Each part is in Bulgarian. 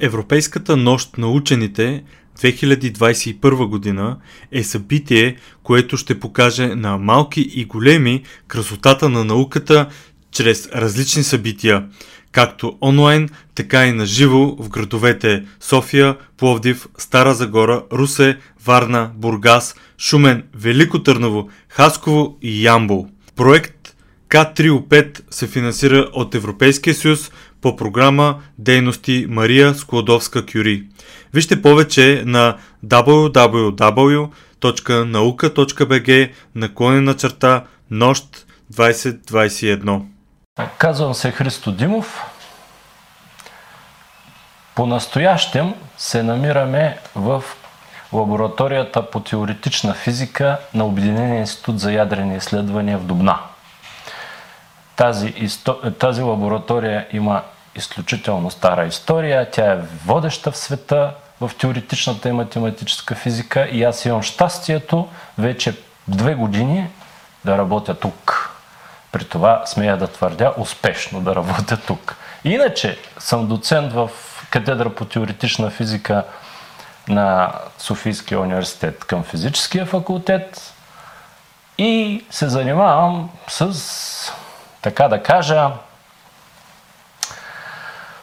Европейската нощ на учените 2021 година е събитие, което ще покаже на малки и големи красотата на науката чрез различни събития, както онлайн, така и на живо в градовете София, Пловдив, Стара Загора, Русе, Варна, Бургас, Шумен, Велико Търново, Хасково и Ямбол. Проект К3O5 се финансира от Европейския съюз по програма Дейности Мария Складовска-Кюри. Вижте повече на www.nauka.bg наклонена черта Нощ 2021. Казвам се Христо Димов. По-настоящем се намираме в лабораторията по теоретична физика на Обединения институт за ядрени изследвания в Дубна. Тази, тази лаборатория има изключително стара история, тя е водеща в света в теоретичната и математическа физика и аз имам щастието вече две години да работя тук. При това смея да твърдя успешно да работя тук. Иначе съм доцент в катедра по теоретична физика на Софийския университет към физическия факултет и се занимавам с, така да кажа,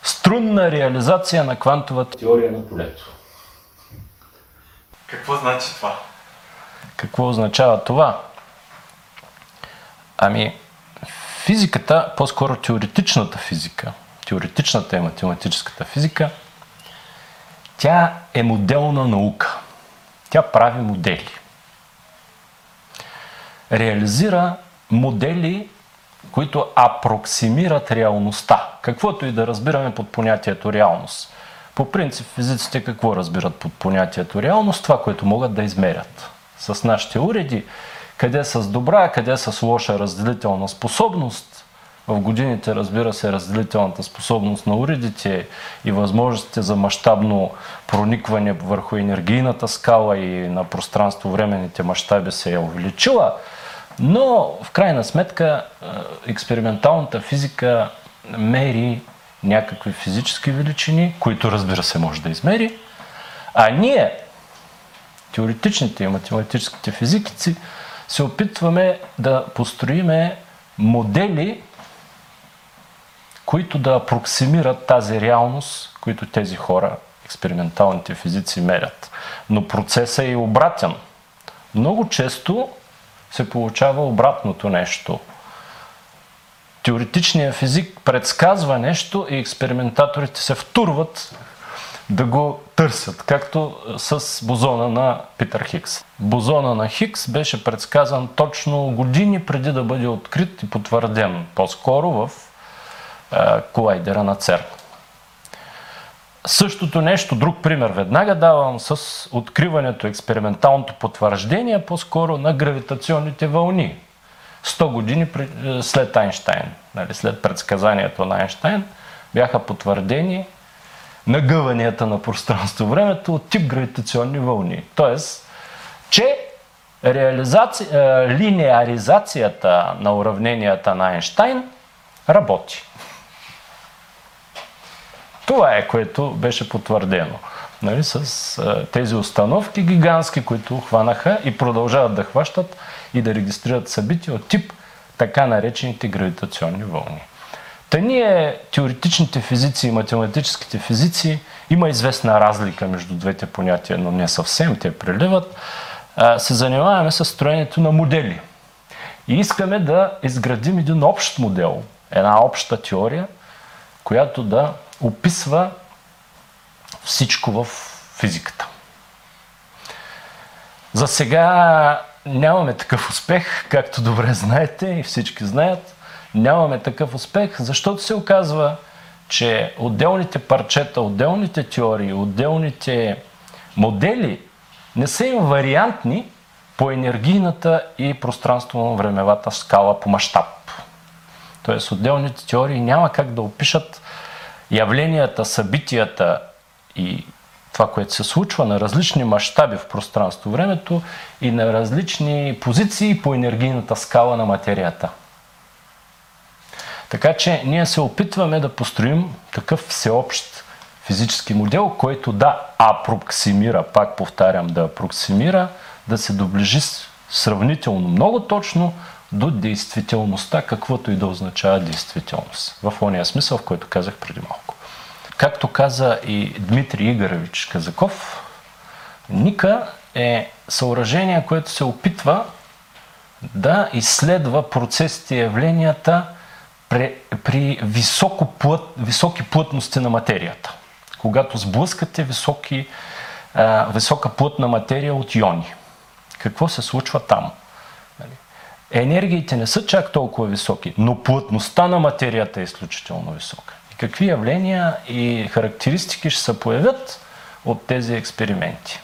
струнна реализация на квантовата теория на полето. Какво значи това? Какво означава това? Ами, физиката, по-скоро теоретичната физика, теоретичната и математическата физика, тя е моделна наука. Тя прави модели. Реализира модели които апроксимират реалността. Каквото и да разбираме под понятието реалност. По принцип физиците какво разбират под понятието реалност? Това, което могат да измерят. С нашите уреди, къде с добра, къде с лоша разделителна способност. В годините, разбира се, разделителната способност на уредите и възможностите за мащабно проникване върху енергийната скала и на пространство-времените мащаби се е увеличила – но в крайна сметка експерименталната физика мери някакви физически величини, които разбира се може да измери, а ние, теоретичните и математическите физикици, се опитваме да построиме модели, които да апроксимират тази реалност, които тези хора, експерименталните физици, мерят. Но процесът е обратен. Много често се получава обратното нещо. Теоретичният физик предсказва нещо и експериментаторите се втурват да го търсят, както с бозона на Питър Хикс. Бозона на Хикс беше предсказан точно години преди да бъде открит и потвърден, по-скоро в е, колайдера на ЦЕРН. Същото нещо, друг пример веднага давам с откриването, експерименталното потвърждение по-скоро на гравитационните вълни. 100 години е, след Айнштайн, нали, след предсказанието на Айнштайн, бяха потвърдени нагъванията на пространство-времето от тип гравитационни вълни. Тоест, че реализаци... Е, линеаризацията на уравненията на Айнштайн работи. Това е, което беше потвърдено. Нали, с а, тези установки гигантски, които хванаха и продължават да хващат и да регистрират събития от тип така наречените гравитационни вълни. Та ние, теоретичните физици и математическите физици, има известна разлика между двете понятия, но не съвсем, те преливат, а, се занимаваме с строенето на модели. И искаме да изградим един общ модел, една обща теория, която да описва всичко в физиката. За сега нямаме такъв успех, както добре знаете и всички знаят. Нямаме такъв успех, защото се оказва, че отделните парчета, отделните теории, отделните модели не са инвариантни по енергийната и пространствено-времевата скала по мащаб. Тоест отделните теории няма как да опишат явленията, събитията и това, което се случва на различни мащаби в пространство-времето и на различни позиции по енергийната скала на материята. Така че ние се опитваме да построим такъв всеобщ физически модел, който да апроксимира, пак повтарям, да апроксимира, да се доближи сравнително много точно до действителността, каквото и да означава действителност. В ония смисъл, в който казах преди малко. Както каза и Дмитрий Игорович Казаков, Ника е съоръжение, което се опитва да изследва процесите и явленията при, при плът, високи плътности на материята. Когато сблъскате високи, а, висока плътна материя от иони. Какво се случва там? Енергиите не са чак толкова високи, но плътността на материята е изключително висока. И какви явления и характеристики ще се появят от тези експерименти?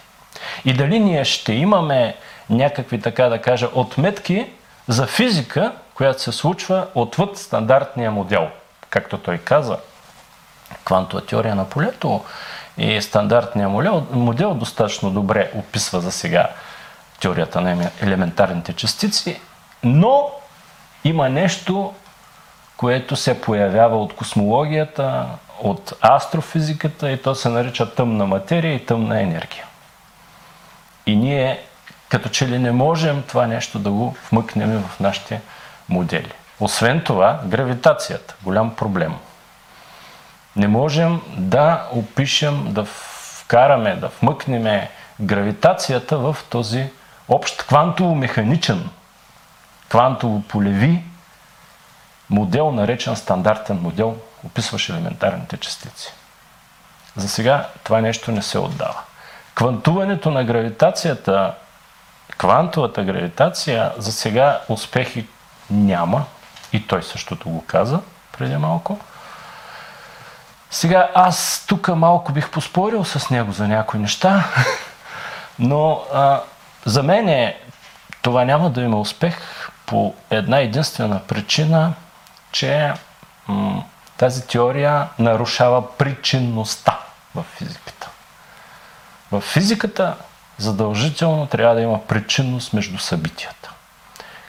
И дали ние ще имаме някакви, така да кажа, отметки за физика, която се случва отвъд стандартния модел. Както той каза, квантова теория на полето и стандартния модел, модел достатъчно добре описва за сега теорията на елементарните частици, но има нещо, което се появява от космологията, от астрофизиката и то се нарича тъмна материя и тъмна енергия. И ние като че ли не можем това нещо да го вмъкнем в нашите модели. Освен това, гравитацията – голям проблем. Не можем да опишем, да вкараме, да вмъкнем гравитацията в този общ квантово-механичен, квантово-полеви модел, наречен стандартен модел, описващ елементарните частици. За сега това нещо не се отдава. Квантуването на гравитацията, квантовата гравитация, за сега успехи няма. И той същото го каза преди малко. Сега аз тук малко бих поспорил с него за някои неща, но а, за мен е, това няма да има успех по една единствена причина, че м- тази теория нарушава причинността в физиката. В физиката задължително трябва да има причинност между събитията.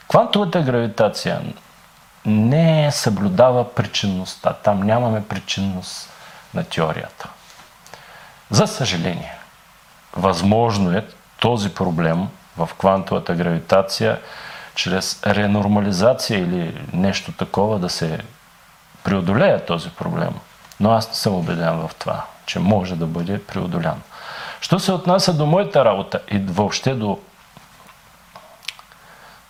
Квантовата гравитация не съблюдава причинността. Там нямаме причинност на теорията. За съжаление, възможно е този проблем в квантовата гравитация чрез ренормализация или нещо такова да се преодолее този проблем. Но аз не съм убеден в това, че може да бъде преодолян. Що се отнася до моята работа и въобще до,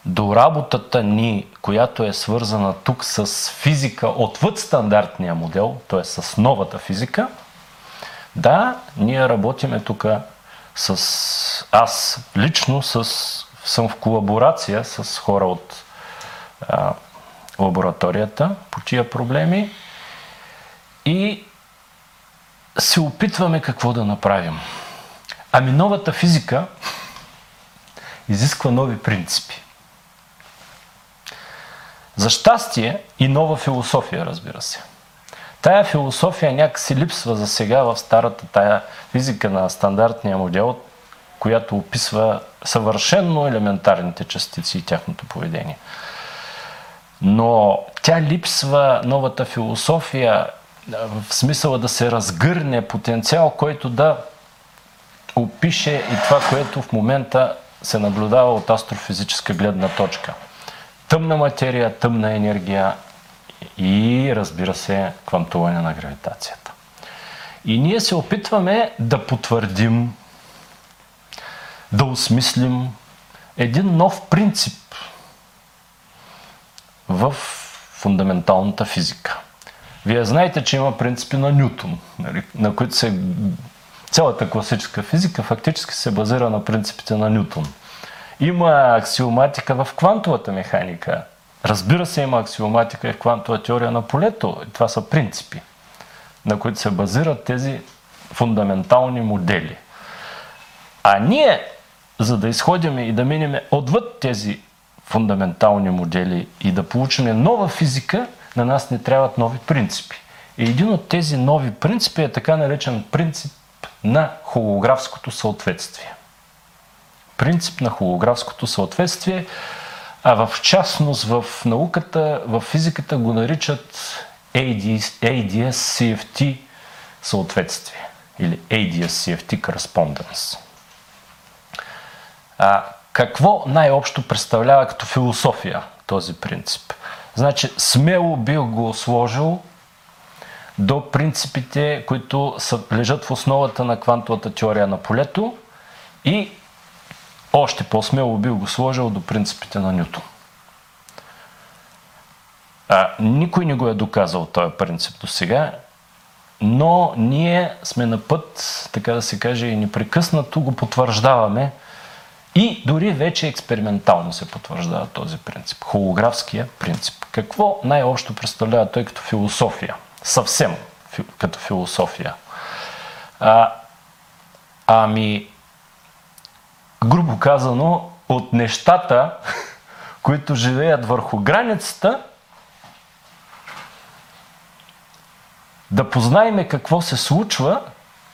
до работата ни, която е свързана тук с физика отвъд стандартния модел, т.е. с новата физика, да, ние работиме тук с... Аз лично с, съм в колаборация с хора от а, лабораторията по тия проблеми и се опитваме какво да направим. Ами новата физика изисква нови принципи. За щастие и нова философия, разбира се. Тая философия някакси липсва за сега в старата тая физика на стандартния модел, която описва съвършенно елементарните частици и тяхното поведение. Но тя липсва новата философия в смисъла да се разгърне потенциал, който да опише и това, което в момента се наблюдава от астрофизическа гледна точка. Тъмна материя, тъмна енергия и разбира се квантуване на гравитацията. И ние се опитваме да потвърдим, да осмислим един нов принцип в фундаменталната физика. Вие знаете, че има принципи на Нютон, нали, на които се Цялата класическа физика фактически се базира на принципите на Нютон. Има аксиоматика в квантовата механика. Разбира се, има аксиоматика и в квантова теория на полето. И това са принципи, на които се базират тези фундаментални модели. А ние, за да изходим и да минем отвъд тези фундаментални модели и да получим нова физика, на нас не трябват нови принципи. И един от тези нови принципи е така наречен принцип на холографското съответствие. Принцип на холографското съответствие, а в частност в науката, в физиката го наричат ADS, CFT, съответствие или ADS-CFT Correspondence. А, какво най-общо представлява като философия този принцип? Значи, смело бих го сложил до принципите, които са, лежат в основата на квантовата теория на полето и още по-смело бих го сложил до принципите на Нютон. А, никой не го е доказал този принцип до сега, но ние сме на път, така да се каже, и непрекъснато го потвърждаваме и дори вече експериментално се потвърждава този принцип, холографския принцип. Какво най-общо представлява той като философия? Съвсем като философия. А, ами, грубо казано, от нещата, които живеят върху границата, да познаеме какво се случва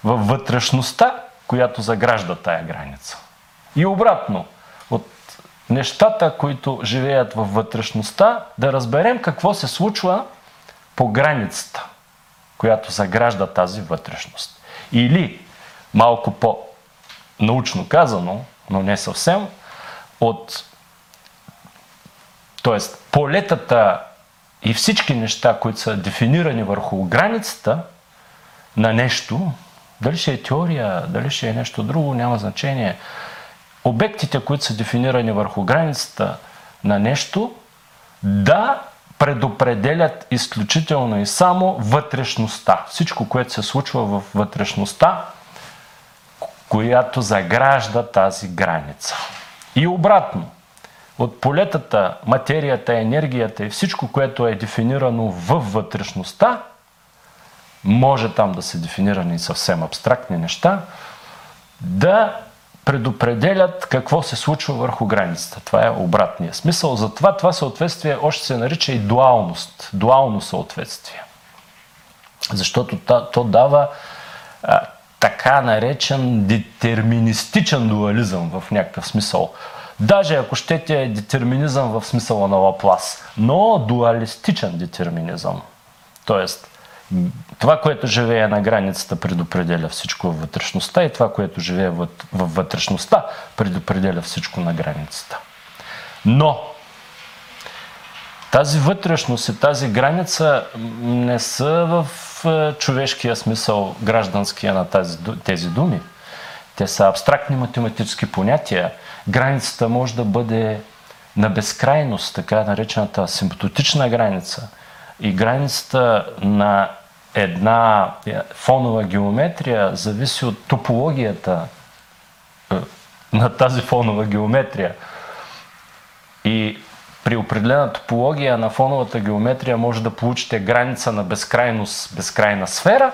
във вътрешността, която загражда тая граница. И обратно, от нещата, които живеят във вътрешността, да разберем какво се случва по границата, която загражда тази вътрешност. Или, малко по-научно казано, но не съвсем, от т.е. полетата и всички неща, които са дефинирани върху границата на нещо, дали ще е теория, дали ще е нещо друго, няма значение. Обектите, които са дефинирани върху границата на нещо, да предопределят изключително и само вътрешността. Всичко, което се случва в вътрешността, която загражда тази граница. И обратно – от полетата, материята, енергията и всичко, което е дефинирано във вътрешността, може там да са дефинирани съвсем абстрактни неща, да предопределят какво се случва върху границата. Това е обратния смисъл. Затова това съответствие още се нарича и дуалност. Дуално съответствие. Защото то дава а, така наречен детерминистичен дуализъм в някакъв смисъл. Даже ако щете е детерминизъм в смисъла на Лаплас, но дуалистичен детерминизъм. Тоест, това, което живее на границата, предопределя всичко във вътрешността и това, което живее във вътрешността, предопределя всичко на границата. Но тази вътрешност и тази граница не са в е, човешкия смисъл, гражданския на тази, тези думи. Те са абстрактни математически понятия Границата може да бъде на безкрайност, така наречената симптотична граница. И границата на една фонова геометрия зависи от топологията е, на тази фонова геометрия. И при определена топология на фоновата геометрия може да получите граница на безкрайност, безкрайна сфера,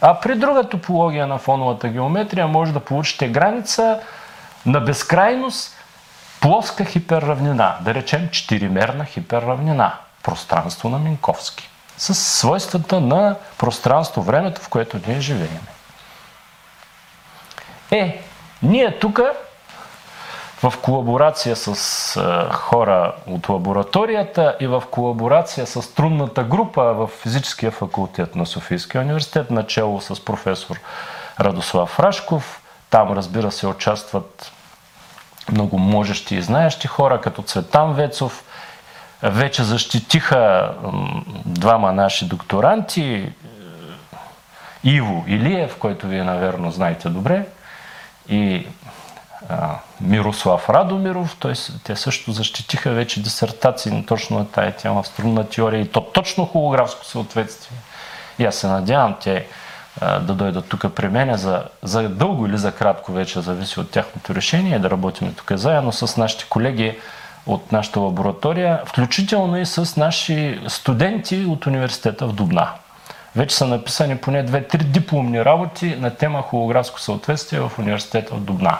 а при друга топология на фоновата геометрия може да получите граница на безкрайност плоска хиперравнина, да речем четиримерна хиперравнина, пространство на Минковски, с свойствата на пространство-времето, в което ние живеем. Е, ние тук в колаборация с хора от лабораторията и в колаборация с трудната група в физическия факултет на Софийския университет, начало с професор Радослав Рашков, там, разбира се, участват много можещи и знаещи хора, като Цветан Вецов. Вече защитиха двама наши докторанти, Иво Илиев, който вие, наверно, знаете добре, и Мирослав Радомиров. Той, те също защитиха вече дисертации точно на тая тема в струнна теория и то точно холографско съответствие. И аз се надявам те да дойдат тук при мене за, за дълго или за кратко вече, зависи от тяхното решение, да работим тук заедно с нашите колеги от нашата лаборатория, включително и с наши студенти от университета в Дубна. Вече са написани поне две-три дипломни работи на тема холографско съответствие в университета в Дубна.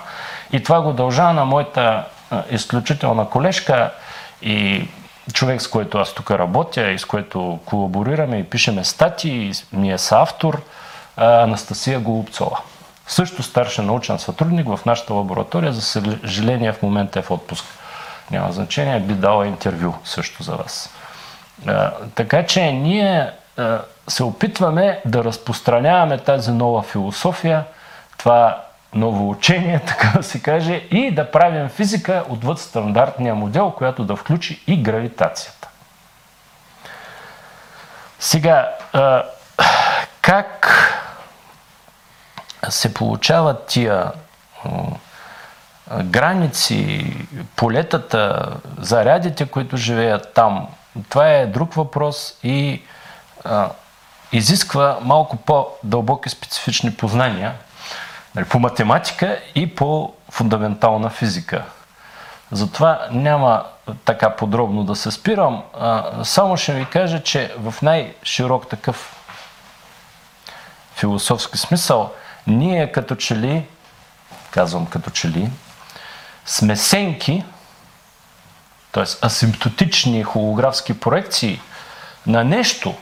И това го дължа на моята изключителна колежка и човек, с който аз тук работя и с който колаборираме и пишеме статии, и ми е съавтор – Анастасия Голубцова. Също старши научен сътрудник в нашата лаборатория, за съжаление в момента е в отпуск. Няма значение, би дала интервю също за вас. така че ние се опитваме да разпространяваме тази нова философия, това ново учение, така да се каже, и да правим физика отвъд стандартния модел, която да включи и гравитацията. Сега, как се получават тия граници, полетата, зарядите, които живеят там, това е друг въпрос и а, изисква малко по-дълбоки специфични познания нали, по математика и по фундаментална физика. Затова няма така подробно да се спирам. А, само ще ви кажа, че в най-широк такъв философски смисъл, ние като че ли, казвам като че ли, сме сенки, т.е. асимптотични холографски проекции на нещо,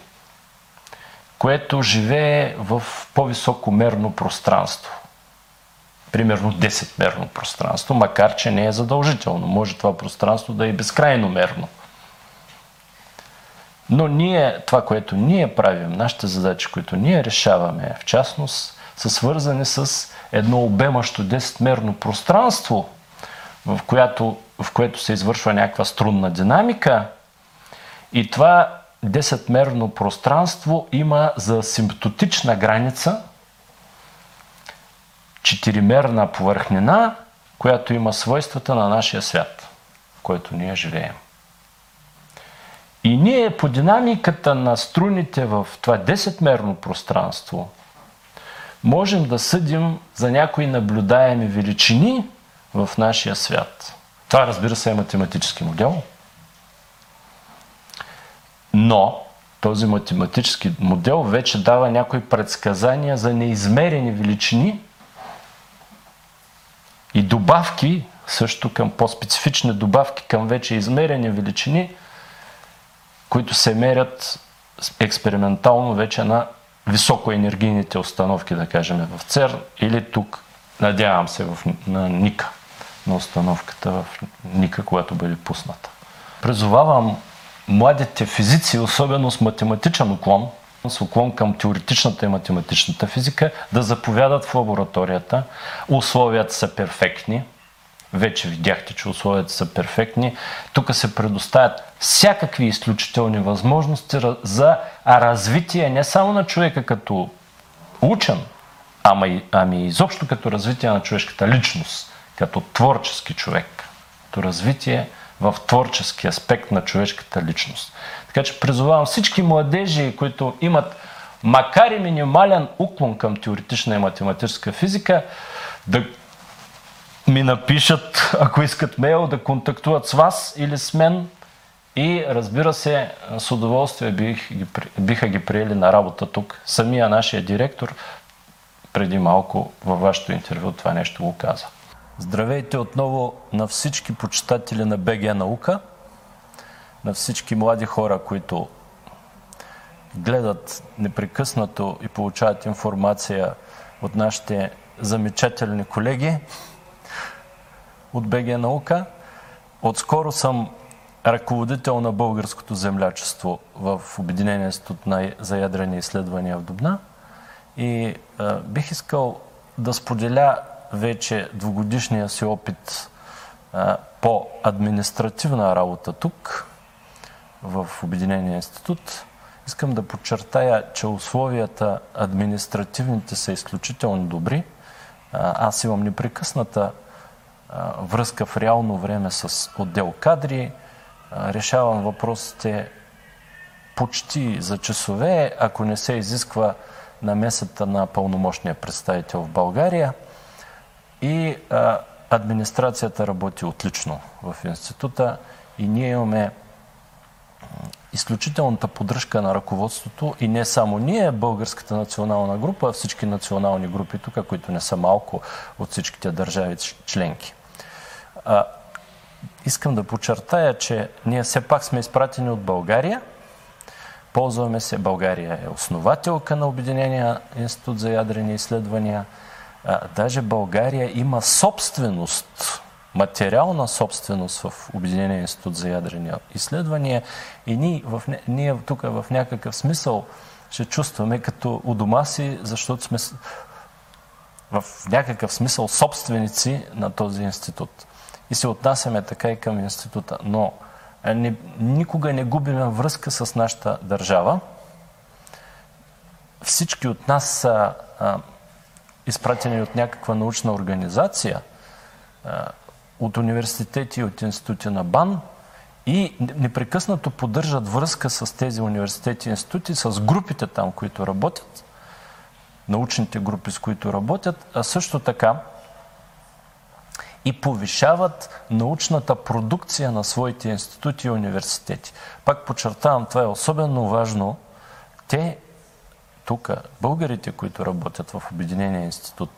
което живее в по-високо мерно пространство. Примерно 10-мерно пространство, макар че не е задължително. Може това пространство да е безкрайно мерно. Но ние, това, което ние правим, нашите задачи, които ние решаваме, в частност, са свързани с едно обемащо 10-мерно пространство, в, която, в което се извършва някаква струнна динамика. И това 10-мерно пространство има за симптотична граница четиримерна повърхнина, която има свойствата на нашия свят, в който ние живеем. И ние по динамиката на струните в това 10-мерно пространство можем да съдим за някои наблюдаеми величини в нашия свят. Това разбира се е математически модел. Но този математически модел вече дава някои предсказания за неизмерени величини и добавки, също към по-специфични добавки към вече измерени величини, които се мерят експериментално вече на високоенергийните установки, да кажем, в ЦЕР или тук, надявам се, в, на НИКА, на установката в НИКА, която бъде пусната. Призовавам младите физици, особено с математичен уклон, с уклон към теоретичната и математичната физика, да заповядат в лабораторията. Условията са перфектни. Вече видяхте, че условията са перфектни. Тук се предоставят всякакви изключителни възможности за развитие не само на човека като учен, ами, ами изобщо като развитие на човешката личност, като творчески човек, като развитие в творчески аспект на човешката личност. Така че призовавам всички младежи, които имат макар и минимален уклон към теоретична и математическа физика, да ми напишат, ако искат мейл, да контактуват с вас или с мен и разбира се, с удоволствие бих, биха ги приели на работа тук. Самия нашия директор преди малко във вашето интервю това нещо го каза. Здравейте отново на всички почитатели на БГ Наука, на всички млади хора, които гледат непрекъснато и получават информация от нашите замечателни колеги от БГ Наука. Отскоро съм ръководител на българското землячество в Обединения институт за ядрени изследвания в Дубна и а, бих искал да споделя вече двогодишния си опит по административна работа тук, в Обединения институт. Искам да подчертая, че условията административните са изключително добри. Аз имам непрекъсната връзка в реално време с отдел кадри, решавам въпросите почти за часове, ако не се изисква намесата на пълномощния представител в България – и а, администрацията работи отлично в института и ние имаме изключителната поддръжка на ръководството и не само ние, Българската национална група, а всички национални групи тук, които не са малко от всичките държави членки. А, искам да подчертая, че ние все пак сме изпратени от България. Ползваме се, България е основателка на Обединения институт за ядрени изследвания – а, даже България има собственост материална собственост в Обединения институт за ядрени изследвания и ние, в, ние тук в някакъв смисъл ще чувстваме като у дома си, защото сме в някакъв смисъл собственици на този институт. И се отнасяме така и към института. Но не, никога не губиме връзка с нашата държава. Всички от нас са а, изпратени от някаква научна организация, от университети и от институти на БАН и непрекъснато поддържат връзка с тези университети и институти, с групите там, които работят, научните групи, с които работят, а също така и повишават научната продукция на своите институти и университети. Пак подчертавам, това е особено важно. Те, тук, българите, които работят в Обединения институт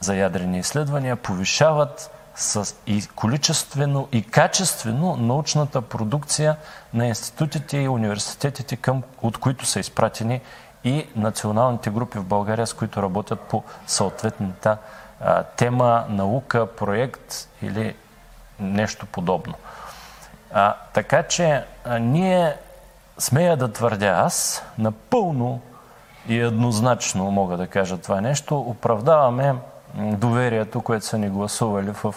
за ядрени изследвания, повишават с и количествено и качествено научната продукция на институтите и университетите, към, от които са изпратени и националните групи в България, с които работят по съответната а, тема, наука, проект или нещо подобно. А, така че а, ние, смея да твърдя аз, напълно и еднозначно мога да кажа това нещо, оправдаваме доверието, което са ни гласували в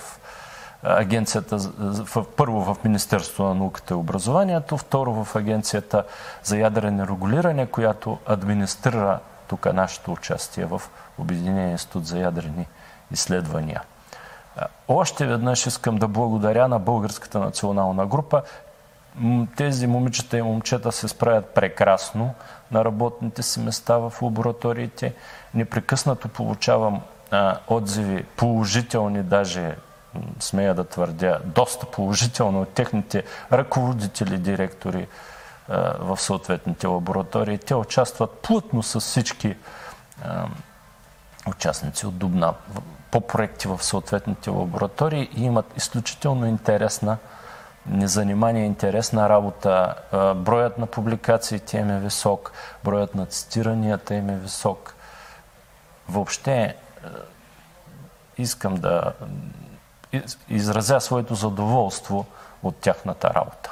агенцията, в, първо в Министерство на науката и образованието, второ в агенцията за ядрено регулиране, която администрира тук нашето участие в Обединение институт за ядрени изследвания. Още веднъж искам да благодаря на Българската национална група. Тези момичета и момчета се справят прекрасно на работните си места в лабораториите. Непрекъснато получавам отзиви, положителни даже смея да твърдя, доста положително от техните ръководители, директори в съответните лаборатории. Те участват плътно с всички участници от Дубна по проекти в съответните лаборатории и имат изключително интересна незанимание, интересна работа. Броят на публикациите им е висок, броят на цитиранията им е висок. Въобще искам да изразя своето задоволство от тяхната работа.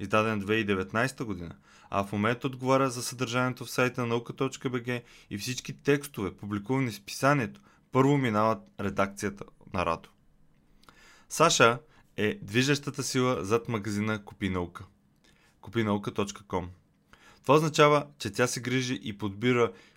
издаден 2019 година, а в момента отговаря за съдържанието в сайта наука.бг и всички текстове, публикувани в писанието, първо минават редакцията на Радо. Саша е движещата сила зад магазина Купи наука. Купинаука.com Това означава, че тя се грижи и подбира